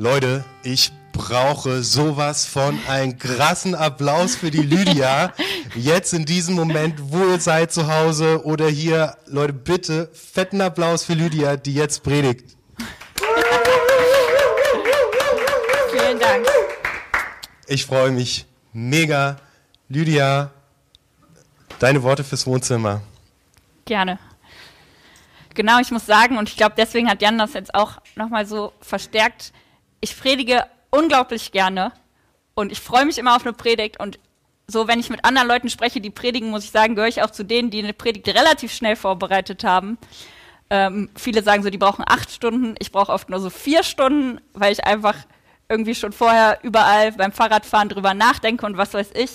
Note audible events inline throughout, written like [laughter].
Leute, ich brauche sowas von einen krassen Applaus für die Lydia. Jetzt in diesem Moment, wo ihr seid zu Hause oder hier, Leute, bitte fetten Applaus für Lydia, die jetzt predigt. Vielen Dank. Ich freue mich mega. Lydia, deine Worte fürs Wohnzimmer. Gerne. Genau, ich muss sagen, und ich glaube, deswegen hat Jan das jetzt auch nochmal so verstärkt. Ich predige unglaublich gerne und ich freue mich immer auf eine Predigt und so, wenn ich mit anderen Leuten spreche, die predigen, muss ich sagen, gehöre ich auch zu denen, die eine Predigt relativ schnell vorbereitet haben. Ähm, viele sagen so, die brauchen acht Stunden. Ich brauche oft nur so vier Stunden, weil ich einfach irgendwie schon vorher überall beim Fahrradfahren drüber nachdenke und was weiß ich.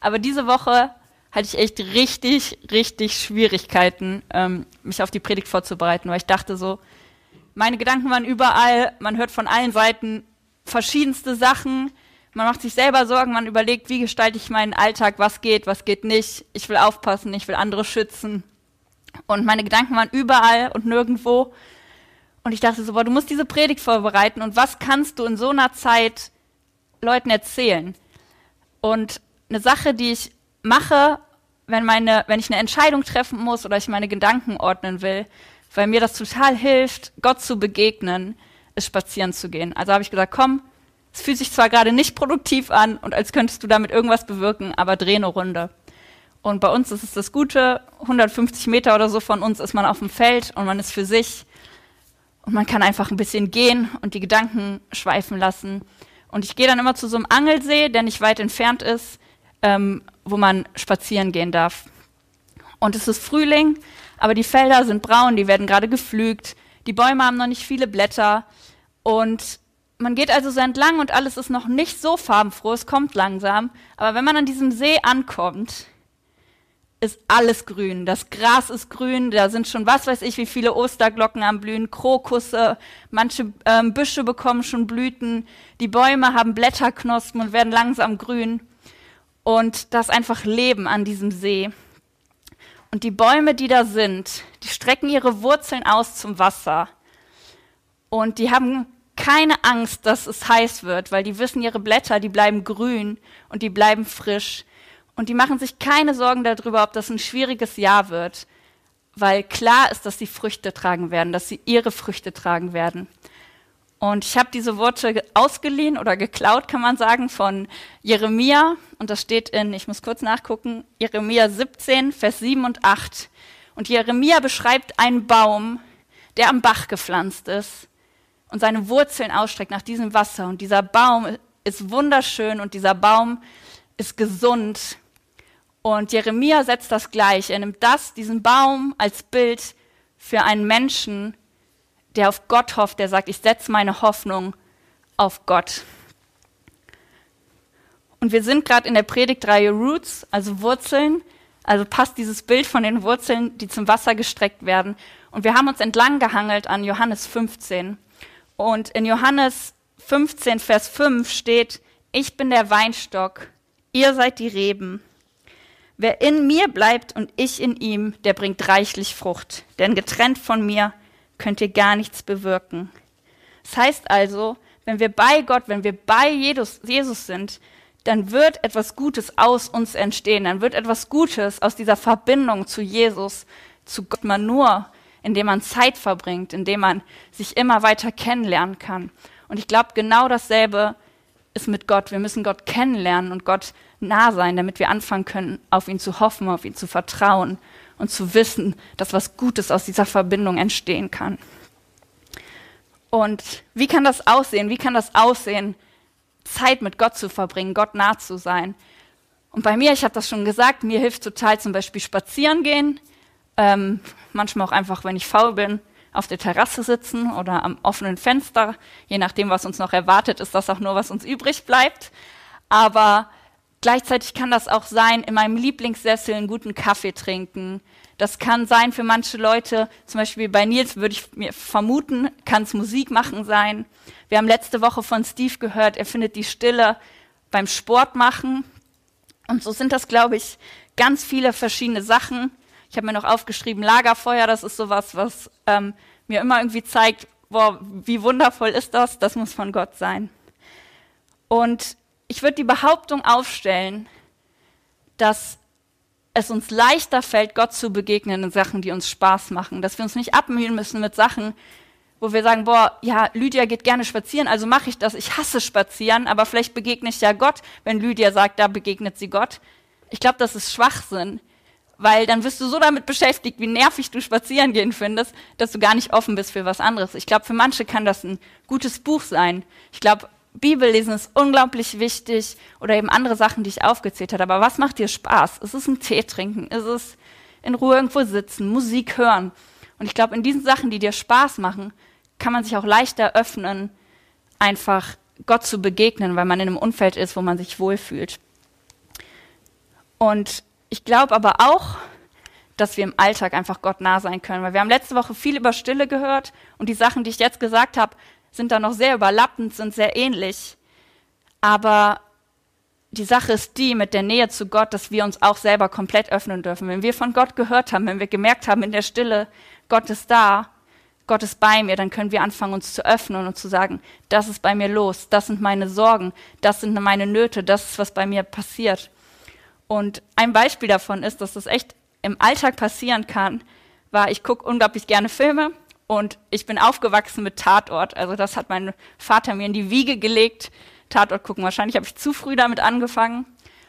Aber diese Woche hatte ich echt richtig, richtig Schwierigkeiten, ähm, mich auf die Predigt vorzubereiten, weil ich dachte so, meine Gedanken waren überall, man hört von allen Seiten verschiedenste Sachen, man macht sich selber Sorgen, man überlegt, wie gestalte ich meinen Alltag, was geht, was geht nicht, ich will aufpassen, ich will andere schützen. Und meine Gedanken waren überall und nirgendwo. Und ich dachte so, boah, du musst diese Predigt vorbereiten. Und was kannst du in so einer Zeit Leuten erzählen? Und eine Sache, die ich mache, wenn, meine, wenn ich eine Entscheidung treffen muss oder ich meine Gedanken ordnen will, weil mir das total hilft, Gott zu begegnen, ist spazieren zu gehen. Also habe ich gesagt, komm, es fühlt sich zwar gerade nicht produktiv an und als könntest du damit irgendwas bewirken, aber dreh eine Runde. Und bei uns ist es das Gute, 150 Meter oder so von uns ist man auf dem Feld und man ist für sich und man kann einfach ein bisschen gehen und die Gedanken schweifen lassen. Und ich gehe dann immer zu so einem Angelsee, der nicht weit entfernt ist, ähm, wo man spazieren gehen darf. Und es ist Frühling, aber die Felder sind braun, die werden gerade gepflügt, die Bäume haben noch nicht viele Blätter und man geht also so entlang und alles ist noch nicht so farbenfroh, es kommt langsam, aber wenn man an diesem See ankommt, ist alles grün. Das Gras ist grün, da sind schon was weiß ich, wie viele Osterglocken am Blühen, Krokusse, manche ähm, Büsche bekommen schon Blüten, die Bäume haben Blätterknospen und werden langsam grün. Und das einfach Leben an diesem See. Und die Bäume, die da sind, die strecken ihre Wurzeln aus zum Wasser. Und die haben keine Angst, dass es heiß wird, weil die wissen, ihre Blätter, die bleiben grün und die bleiben frisch. Und die machen sich keine Sorgen darüber, ob das ein schwieriges Jahr wird, weil klar ist, dass sie Früchte tragen werden, dass sie ihre Früchte tragen werden. Und ich habe diese Worte ausgeliehen oder geklaut, kann man sagen, von Jeremia. Und das steht in, ich muss kurz nachgucken, Jeremia 17, Vers 7 und 8. Und Jeremia beschreibt einen Baum, der am Bach gepflanzt ist und seine Wurzeln ausstreckt nach diesem Wasser. Und dieser Baum ist wunderschön und dieser Baum ist gesund. Und Jeremia setzt das gleich. Er nimmt das, diesen Baum als Bild für einen Menschen, der auf Gott hofft, der sagt, ich setze meine Hoffnung auf Gott. Und wir sind gerade in der Predigtreihe Roots, also Wurzeln. Also passt dieses Bild von den Wurzeln, die zum Wasser gestreckt werden. Und wir haben uns entlang gehangelt an Johannes 15. Und in Johannes 15, Vers 5 steht, ich bin der Weinstock, ihr seid die Reben. Wer in mir bleibt und ich in ihm, der bringt reichlich Frucht. Denn getrennt von mir könnt ihr gar nichts bewirken. Das heißt also, wenn wir bei Gott, wenn wir bei Jesus, sind, dann wird etwas Gutes aus uns entstehen. Dann wird etwas Gutes aus dieser Verbindung zu Jesus, zu Gott man nur, indem man Zeit verbringt, indem man sich immer weiter kennenlernen kann. Und ich glaube, genau dasselbe ist mit Gott. Wir müssen Gott kennenlernen und Gott nah sein, damit wir anfangen können, auf ihn zu hoffen, auf ihn zu vertrauen und zu wissen, dass was Gutes aus dieser Verbindung entstehen kann. Und wie kann das aussehen? Wie kann das aussehen, Zeit mit Gott zu verbringen, Gott nah zu sein? Und bei mir, ich habe das schon gesagt, mir hilft total zum Beispiel spazieren gehen, ähm, manchmal auch einfach, wenn ich faul bin, auf der Terrasse sitzen oder am offenen Fenster. Je nachdem, was uns noch erwartet, ist das auch nur, was uns übrig bleibt. Aber Gleichzeitig kann das auch sein, in meinem Lieblingssessel einen guten Kaffee trinken. Das kann sein für manche Leute, zum Beispiel bei Nils würde ich mir vermuten, kann es Musik machen sein. Wir haben letzte Woche von Steve gehört, er findet die Stille beim Sport machen. Und so sind das, glaube ich, ganz viele verschiedene Sachen. Ich habe mir noch aufgeschrieben, Lagerfeuer, das ist sowas, was ähm, mir immer irgendwie zeigt, boah, wie wundervoll ist das? Das muss von Gott sein. Und ich würde die Behauptung aufstellen, dass es uns leichter fällt, Gott zu begegnen in Sachen, die uns Spaß machen. Dass wir uns nicht abmühen müssen mit Sachen, wo wir sagen, boah, ja, Lydia geht gerne spazieren, also mache ich das. Ich hasse spazieren, aber vielleicht begegne ich ja Gott, wenn Lydia sagt, da begegnet sie Gott. Ich glaube, das ist Schwachsinn, weil dann wirst du so damit beschäftigt, wie nervig du spazieren gehen findest, dass du gar nicht offen bist für was anderes. Ich glaube, für manche kann das ein gutes Buch sein. Ich glaube, Bibellesen ist unglaublich wichtig oder eben andere Sachen, die ich aufgezählt habe. Aber was macht dir Spaß? Ist es ein Tee trinken? Ist es in Ruhe irgendwo sitzen, Musik hören? Und ich glaube, in diesen Sachen, die dir Spaß machen, kann man sich auch leichter öffnen, einfach Gott zu begegnen, weil man in einem Umfeld ist, wo man sich wohlfühlt. Und ich glaube aber auch, dass wir im Alltag einfach Gott nah sein können, weil wir haben letzte Woche viel über Stille gehört und die Sachen, die ich jetzt gesagt habe, sind da noch sehr überlappend, sind sehr ähnlich. Aber die Sache ist die mit der Nähe zu Gott, dass wir uns auch selber komplett öffnen dürfen. Wenn wir von Gott gehört haben, wenn wir gemerkt haben in der Stille, Gott ist da, Gott ist bei mir, dann können wir anfangen, uns zu öffnen und zu sagen, das ist bei mir los, das sind meine Sorgen, das sind meine Nöte, das ist, was bei mir passiert. Und ein Beispiel davon ist, dass das echt im Alltag passieren kann, war, ich gucke unglaublich gerne Filme und ich bin aufgewachsen mit Tatort. Also das hat mein Vater mir in die Wiege gelegt. Tatort gucken. Wahrscheinlich habe ich zu früh damit angefangen.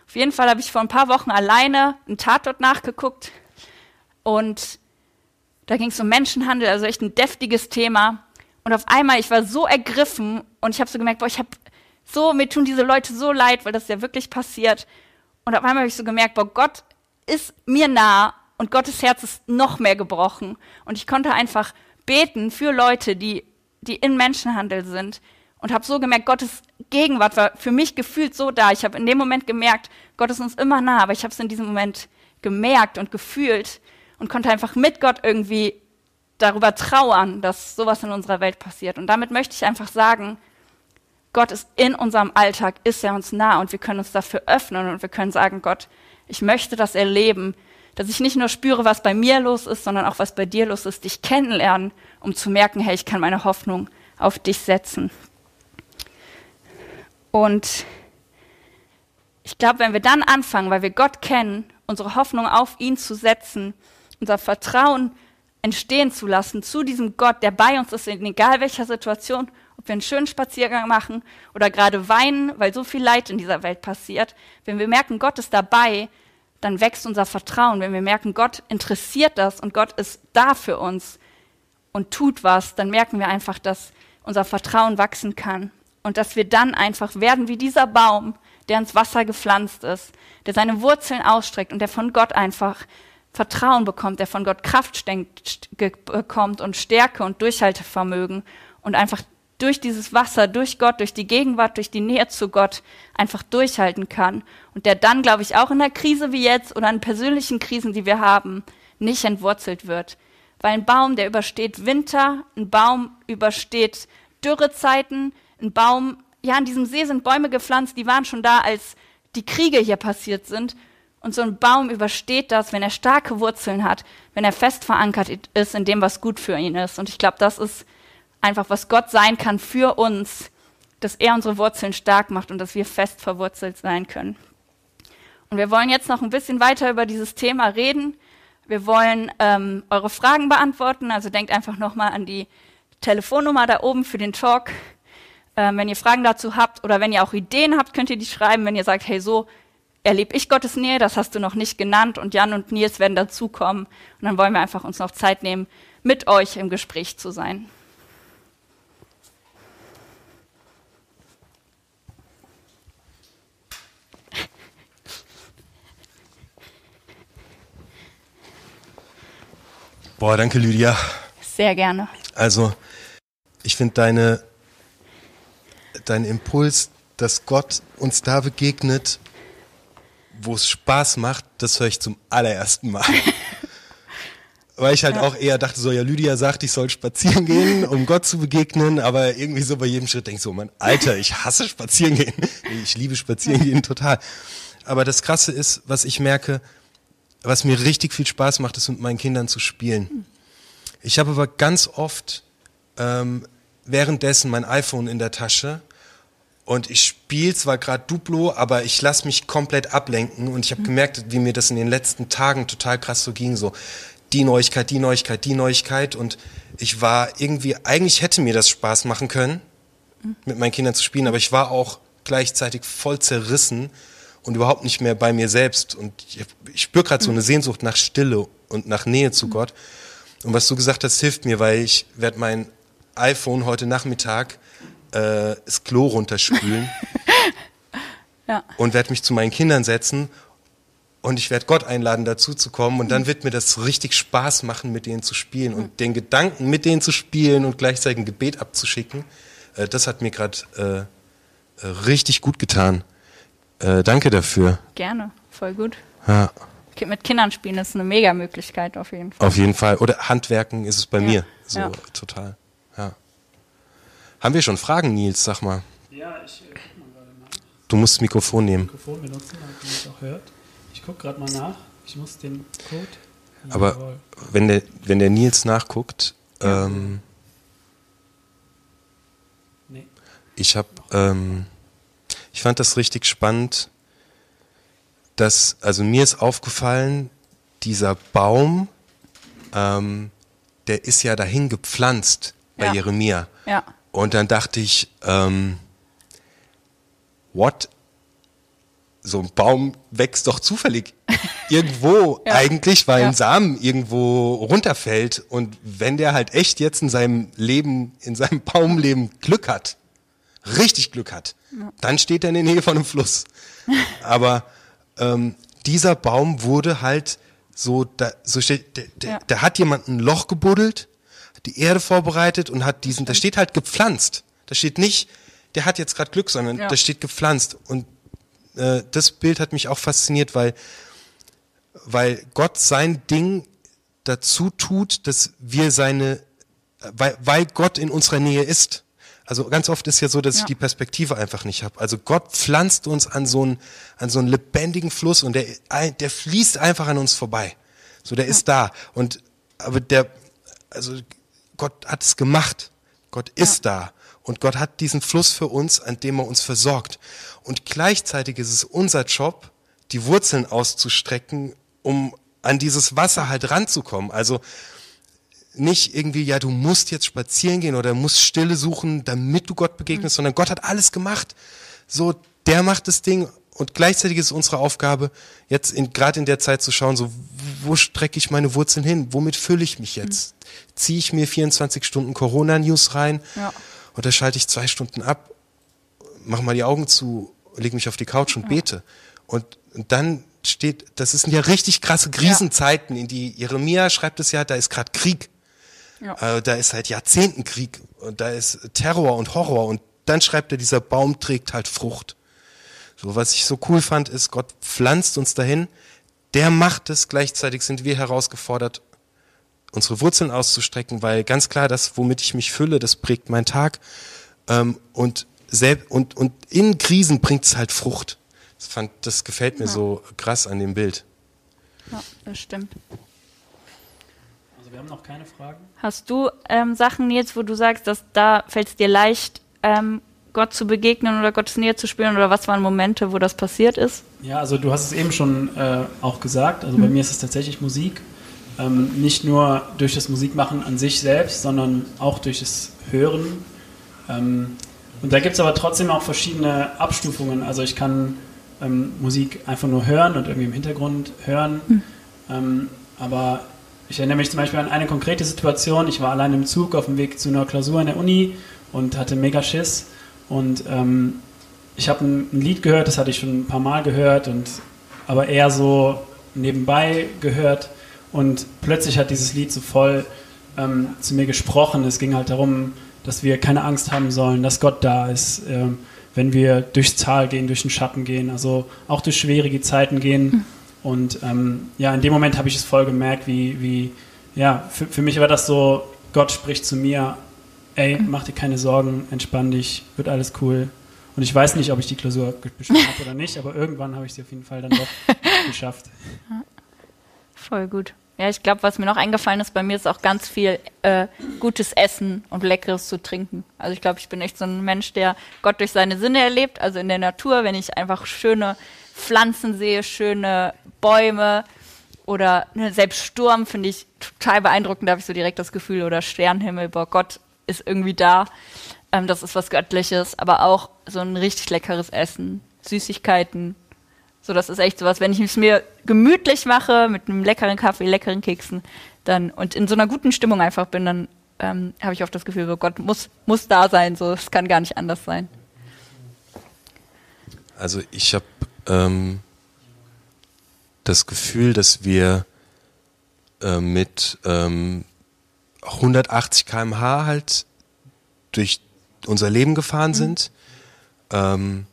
Auf jeden Fall habe ich vor ein paar Wochen alleine einen Tatort nachgeguckt. Und da ging es um Menschenhandel, also echt ein deftiges Thema. Und auf einmal, ich war so ergriffen und ich habe so gemerkt, boah, ich habe so, mir tun diese Leute so leid, weil das ja wirklich passiert. Und auf einmal habe ich so gemerkt, boah, Gott ist mir nah und Gottes Herz ist noch mehr gebrochen. Und ich konnte einfach beten für Leute, die, die in Menschenhandel sind. Und habe so gemerkt, Gottes Gegenwart war für mich gefühlt so da. Ich habe in dem Moment gemerkt, Gott ist uns immer nah, aber ich habe es in diesem Moment gemerkt und gefühlt und konnte einfach mit Gott irgendwie darüber trauern, dass sowas in unserer Welt passiert. Und damit möchte ich einfach sagen, Gott ist in unserem Alltag, ist er uns nah und wir können uns dafür öffnen und wir können sagen, Gott, ich möchte das erleben, dass ich nicht nur spüre, was bei mir los ist, sondern auch was bei dir los ist, dich kennenlernen, um zu merken, hey, ich kann meine Hoffnung auf dich setzen. Und ich glaube, wenn wir dann anfangen, weil wir Gott kennen, unsere Hoffnung auf ihn zu setzen, unser Vertrauen entstehen zu lassen zu diesem Gott, der bei uns ist, in egal welcher Situation, ob wir einen schönen Spaziergang machen oder gerade weinen, weil so viel Leid in dieser Welt passiert, wenn wir merken, Gott ist dabei, dann wächst unser Vertrauen. Wenn wir merken, Gott interessiert das und Gott ist da für uns und tut was, dann merken wir einfach, dass unser Vertrauen wachsen kann und dass wir dann einfach werden wie dieser Baum, der ins Wasser gepflanzt ist, der seine Wurzeln ausstreckt und der von Gott einfach Vertrauen bekommt, der von Gott Kraft bekommt und Stärke und Durchhaltevermögen und einfach durch dieses Wasser, durch Gott, durch die Gegenwart, durch die Nähe zu Gott einfach durchhalten kann und der dann, glaube ich, auch in einer Krise wie jetzt oder in persönlichen Krisen, die wir haben, nicht entwurzelt wird. Weil ein Baum, der übersteht Winter, ein Baum übersteht Dürrezeiten, ein Baum, ja, an diesem See sind Bäume gepflanzt, die waren schon da, als die Kriege hier passiert sind. Und so ein Baum übersteht das, wenn er starke Wurzeln hat, wenn er fest verankert ist in dem, was gut für ihn ist. Und ich glaube, das ist einfach, was Gott sein kann für uns, dass er unsere Wurzeln stark macht und dass wir fest verwurzelt sein können. Und wir wollen jetzt noch ein bisschen weiter über dieses Thema reden. Wir wollen ähm, eure Fragen beantworten. Also denkt einfach nochmal an die Telefonnummer da oben für den Talk. Ähm, wenn ihr Fragen dazu habt oder wenn ihr auch Ideen habt, könnt ihr die schreiben. Wenn ihr sagt, hey, so erlebe ich Gottes Nähe, das hast du noch nicht genannt und Jan und Nils werden dazukommen. Und dann wollen wir einfach uns noch Zeit nehmen, mit euch im Gespräch zu sein. Boah, danke Lydia. Sehr gerne. Also, ich finde deine, dein Impuls, dass Gott uns da begegnet, wo es Spaß macht, das höre ich zum allerersten Mal. [laughs] Weil ich halt ja. auch eher dachte, so, ja, Lydia sagt, ich soll spazieren gehen, um Gott zu begegnen, aber irgendwie so bei jedem Schritt denke ich so, Mann, Alter, ich hasse spazieren gehen. Ich liebe spazieren gehen total. Aber das Krasse ist, was ich merke, was mir richtig viel Spaß macht, ist mit meinen Kindern zu spielen. Ich habe aber ganz oft ähm, währenddessen mein iPhone in der Tasche und ich spiele zwar gerade Duplo, aber ich lasse mich komplett ablenken und ich habe gemerkt, wie mir das in den letzten Tagen total krass so ging, so die Neuigkeit, die Neuigkeit, die Neuigkeit und ich war irgendwie, eigentlich hätte mir das Spaß machen können, mit meinen Kindern zu spielen, aber ich war auch gleichzeitig voll zerrissen und überhaupt nicht mehr bei mir selbst. Und ich, ich spüre gerade so eine Sehnsucht nach Stille und nach Nähe zu Gott. Und was du gesagt hast, hilft mir, weil ich werde mein iPhone heute Nachmittag äh, das Klo runterspülen [laughs] Ja. und werde mich zu meinen Kindern setzen und ich werde Gott einladen, dazu zu kommen. Und dann wird mir das richtig Spaß machen, mit denen zu spielen und den Gedanken, mit denen zu spielen und gleichzeitig ein Gebet abzuschicken, äh, das hat mir gerade äh, äh, richtig gut getan. Äh, danke dafür. Gerne, voll gut. Ja, Mit Kindern spielen ist eine mega Möglichkeit auf jeden Fall. auf jeden Fall. Oder Handwerken ist es bei Ja. mir. So Ja. total. Ja. Haben wir schon Fragen, Nils? Sag mal. Ja, ich äh, guck mal gerade nach. Du musst das Mikrofon nehmen. Mikrofon benutzen, damit man es auch hört. Ich gucke gerade mal nach. Ich muss den Code. Aber Jawohl. wenn der, wenn der Nils nachguckt, ähm, Nee. ich habe, ähm, ich fand das richtig spannend, dass, also mir ist aufgefallen, dieser Baum, ähm, der ist ja dahin gepflanzt bei Ja. Jeremia. Ja. Und dann dachte ich, ähm, what? So ein Baum wächst doch zufällig [laughs] irgendwo Ja. eigentlich, weil Ja. ein Samen irgendwo runterfällt. Und wenn der halt echt jetzt in seinem Leben, in seinem Baumleben Glück hat, richtig Glück hat, dann steht er in der Nähe von einem Fluss. Aber ähm, dieser Baum wurde halt so, da, so steht, der, der, Ja. da hat jemand ein Loch gebuddelt, hat die Erde vorbereitet und hat diesen, da steht halt gepflanzt. Da steht nicht, der hat jetzt gerade Glück, sondern Ja. da steht gepflanzt. Und äh, das Bild hat mich auch fasziniert, weil, weil Gott sein Ding dazu tut, dass wir seine, weil, weil Gott in unserer Nähe ist. Also ganz oft ist ja so, dass ich Ja. die Perspektive einfach nicht habe. Also Gott pflanzt uns an so einen, an so einen lebendigen Fluss und der, der fließt einfach an uns vorbei. So, der ist da. Und, aber der, also Gott hat es gemacht. Gott ist da. Und Gott hat diesen Fluss für uns, an dem er uns versorgt. Und gleichzeitig ist es unser Job, die Wurzeln auszustrecken, um an dieses Wasser halt ranzukommen. Also nicht irgendwie, ja, du musst jetzt spazieren gehen oder musst Stille suchen, damit du Gott begegnest, sondern Gott hat alles gemacht. So, der macht das Ding und gleichzeitig ist es unsere Aufgabe, jetzt in, gerade in der Zeit zu schauen, so, wo strecke ich meine Wurzeln hin? Womit fülle ich mich jetzt? Ziehe ich mir 24 Stunden Corona-News rein? Ja. Oder schalte ich zwei Stunden ab, mach mal die Augen zu, leg mich auf die Couch und bete. Und, und dann steht, das sind ja richtig krasse Krisenzeiten, in die Jeremia schreibt es ja, da ist gerade Krieg. Ja. Äh, da ist halt Jahrzehntenkrieg und da ist Terror und Horror und dann schreibt er, dieser Baum trägt halt Frucht. So, was ich so cool fand, ist, Gott pflanzt uns dahin, der macht es, gleichzeitig sind wir herausgefordert, unsere Wurzeln auszustrecken, weil ganz klar, das, womit ich mich fülle, das prägt meinen Tag. Ähm, und, selb und, und in Krisen bringt es halt Frucht. Das, fand, das gefällt mir so krass an dem Bild. ja, das stimmt. Also wir haben noch keine Fragen. Hast du ähm, Sachen, Nils, wo du sagst, dass da fällt es dir leicht, ähm, Gott zu begegnen oder Gottes Nähe zu spüren? Oder was waren Momente, wo das passiert ist? Ja, also du hast es eben schon äh, auch gesagt. Also bei mir ist es tatsächlich Musik. Ähm, nicht nur durch das Musikmachen an sich selbst, sondern auch durch das Hören. Ähm, und da gibt es aber trotzdem auch verschiedene Abstufungen. Also ich kann ähm, Musik einfach nur hören und irgendwie im Hintergrund hören. Ähm, aber ich erinnere mich zum Beispiel an eine konkrete Situation. Ich war allein im Zug auf dem Weg zu einer Klausur an der Uni und hatte mega Schiss. Und ähm, ich habe ein, ein Lied gehört, das hatte ich schon ein paar Mal gehört, und, aber eher so nebenbei gehört. Und plötzlich hat dieses Lied so voll ähm, zu mir gesprochen. Es ging halt darum, dass wir keine Angst haben sollen, dass Gott da ist, ähm, wenn wir durchs Tal gehen, durch den Schatten gehen, also auch durch schwierige Zeiten gehen. Und ähm, ja, in dem Moment habe ich es voll gemerkt, wie, wie ja, für, für mich war das so, Gott spricht zu mir, ey, mach dir keine Sorgen, entspann dich, wird alles cool. Und ich weiß nicht, ob ich die Klausur geschafft [laughs] habe oder nicht, aber irgendwann habe ich sie auf jeden Fall dann doch [laughs] geschafft. Voll gut. Ja, ich glaube, was mir noch eingefallen ist, bei mir ist auch ganz viel äh, gutes Essen und Leckeres zu trinken. Also ich glaube, ich bin echt so ein Mensch, der Gott durch seine Sinne erlebt. Also in der Natur, wenn ich einfach schöne Pflanzen sehe, schöne Bäume oder ne, selbst Sturm finde ich total beeindruckend. Da habe ich so direkt das Gefühl oder Sternenhimmel, boah, Gott ist irgendwie da. Ähm, das ist was Göttliches, aber auch so ein richtig leckeres Essen, Süßigkeiten, so, das ist echt sowas, wenn ich es mir gemütlich mache, mit einem leckeren Kaffee, leckeren Keksen, dann und in so einer guten Stimmung einfach bin, dann ähm, habe ich oft das Gefühl, so Gott muss, muss da sein, so es kann gar nicht anders sein. Also ich habe ähm, das Gefühl, dass wir äh, mit ähm, 180 km/h halt durch unser Leben gefahren mhm. sind. Ähm,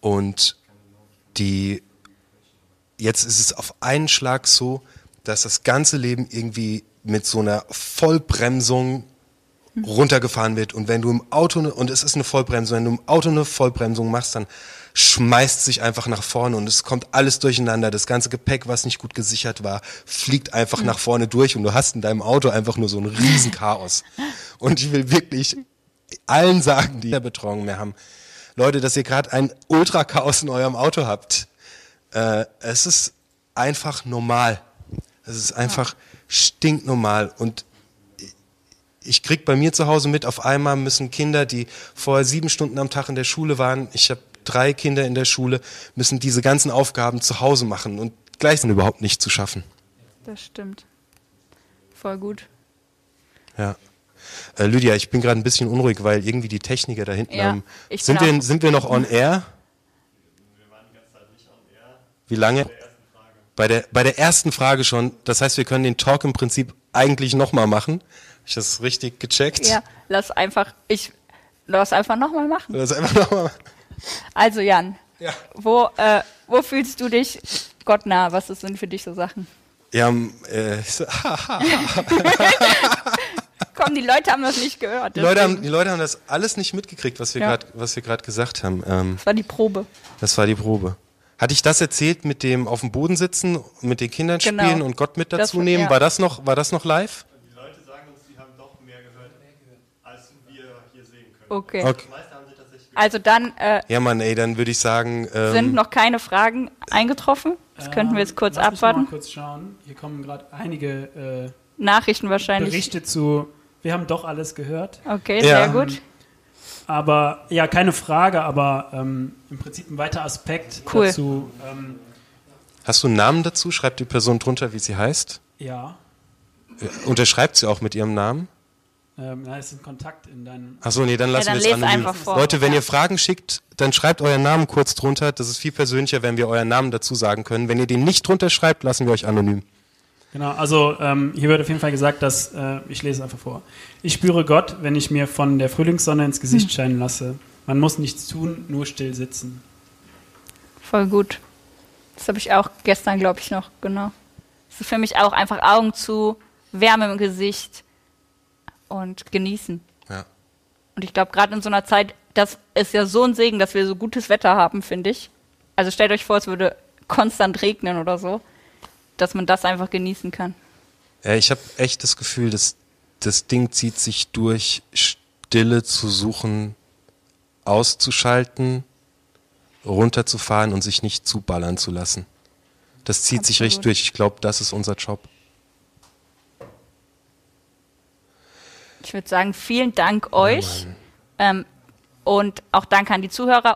und die jetzt ist es auf einen Schlag so, dass das ganze Leben irgendwie mit so einer Vollbremsung runtergefahren wird. Und wenn du im Auto, ne, und es ist eine Vollbremsung, wenn du im Auto eine Vollbremsung machst, dann schmeißt sich einfach nach vorne und es kommt alles durcheinander. Das ganze Gepäck, was nicht gut gesichert war, fliegt einfach mhm. nach vorne durch und du hast in deinem Auto einfach nur so ein Riesenchaos. Und ich will wirklich allen sagen, die Betreuung mehr haben, Leute, dass ihr gerade ein Ultra-Chaos in eurem Auto habt. Äh, es ist einfach normal. Es ist einfach stinknormal. Und ich krieg bei mir zu Hause mit, auf einmal müssen Kinder, die vorher sieben Stunden am Tag in der Schule waren, ich habe drei Kinder in der Schule, müssen diese ganzen Aufgaben zu Hause machen und gleich sind überhaupt nicht zu schaffen. Das stimmt. Voll gut. Ja. Äh, Lydia, ich bin gerade ein bisschen unruhig, weil irgendwie die Techniker da hinten ja, haben. Sind wir, sind wir noch on air? Wir waren die ganze Zeit nicht on air. Wie lange? Bei der, bei der ersten Frage schon. Das heißt, wir können den Talk im Prinzip eigentlich nochmal machen. Habe ich das richtig gecheckt? Ja, lass einfach, ich, lass einfach nochmal machen. Lass einfach nochmal machen. Also Jan, ja. wo, äh, wo fühlst du dich Gott nah? Was sind für dich so Sachen? Ja, äh, [laughs] Komm, die Leute haben das nicht gehört. Die Leute, haben, die Leute haben das alles nicht mitgekriegt, was wir ja. gerade gesagt haben. Ähm, das war die Probe. Das war die Probe. Hatte ich das erzählt mit dem auf dem Boden sitzen, mit den Kindern genau. spielen und Gott mit dazu das, nehmen? Ja. War, das noch, war das noch live? Die Leute sagen uns, die haben doch mehr gehört, als wir hier sehen können. Okay. okay. Also dann. Äh, ja, Mann, ey, dann würde ich sagen. Ähm, sind noch keine Fragen eingetroffen? Das könnten wir jetzt kurz lass abwarten. Mal kurz schauen. Hier kommen gerade einige äh, Nachrichten wahrscheinlich. Berichte zu wir haben doch alles gehört. Okay, sehr ja. gut. Aber ja, keine Frage, aber ähm, im Prinzip ein weiterer Aspekt cool. dazu. Ähm, Hast du einen Namen dazu? Schreibt die Person drunter, wie sie heißt? Ja. Äh, unterschreibt sie auch mit ihrem Namen? Ähm, na, ist ein Kontakt in deinem. Achso, nee, dann lassen ja, dann wir es anonym. Leute, wenn ja. ihr Fragen schickt, dann schreibt euren Namen kurz drunter. Das ist viel persönlicher, wenn wir euren Namen dazu sagen können. Wenn ihr den nicht drunter schreibt, lassen wir euch anonym. Genau, also ähm, hier wird auf jeden Fall gesagt, dass, äh, ich lese einfach vor, ich spüre Gott, wenn ich mir von der Frühlingssonne ins Gesicht hm. scheinen lasse. Man muss nichts tun, nur still sitzen. Voll gut. Das habe ich auch gestern, glaube ich, noch, genau. Das ist für mich auch einfach Augen zu, Wärme im Gesicht und genießen. Ja. Und ich glaube, gerade in so einer Zeit, das ist ja so ein Segen, dass wir so gutes Wetter haben, finde ich. Also stellt euch vor, es würde konstant regnen oder so dass man das einfach genießen kann. Ja, ich habe echt das Gefühl, dass das Ding zieht sich durch, Stille zu suchen, auszuschalten, runterzufahren und sich nicht zuballern zu lassen. Das zieht Absolut. sich richtig durch. Ich glaube, das ist unser Job. Ich würde sagen, vielen Dank euch. Oh und auch Dank an die Zuhörer.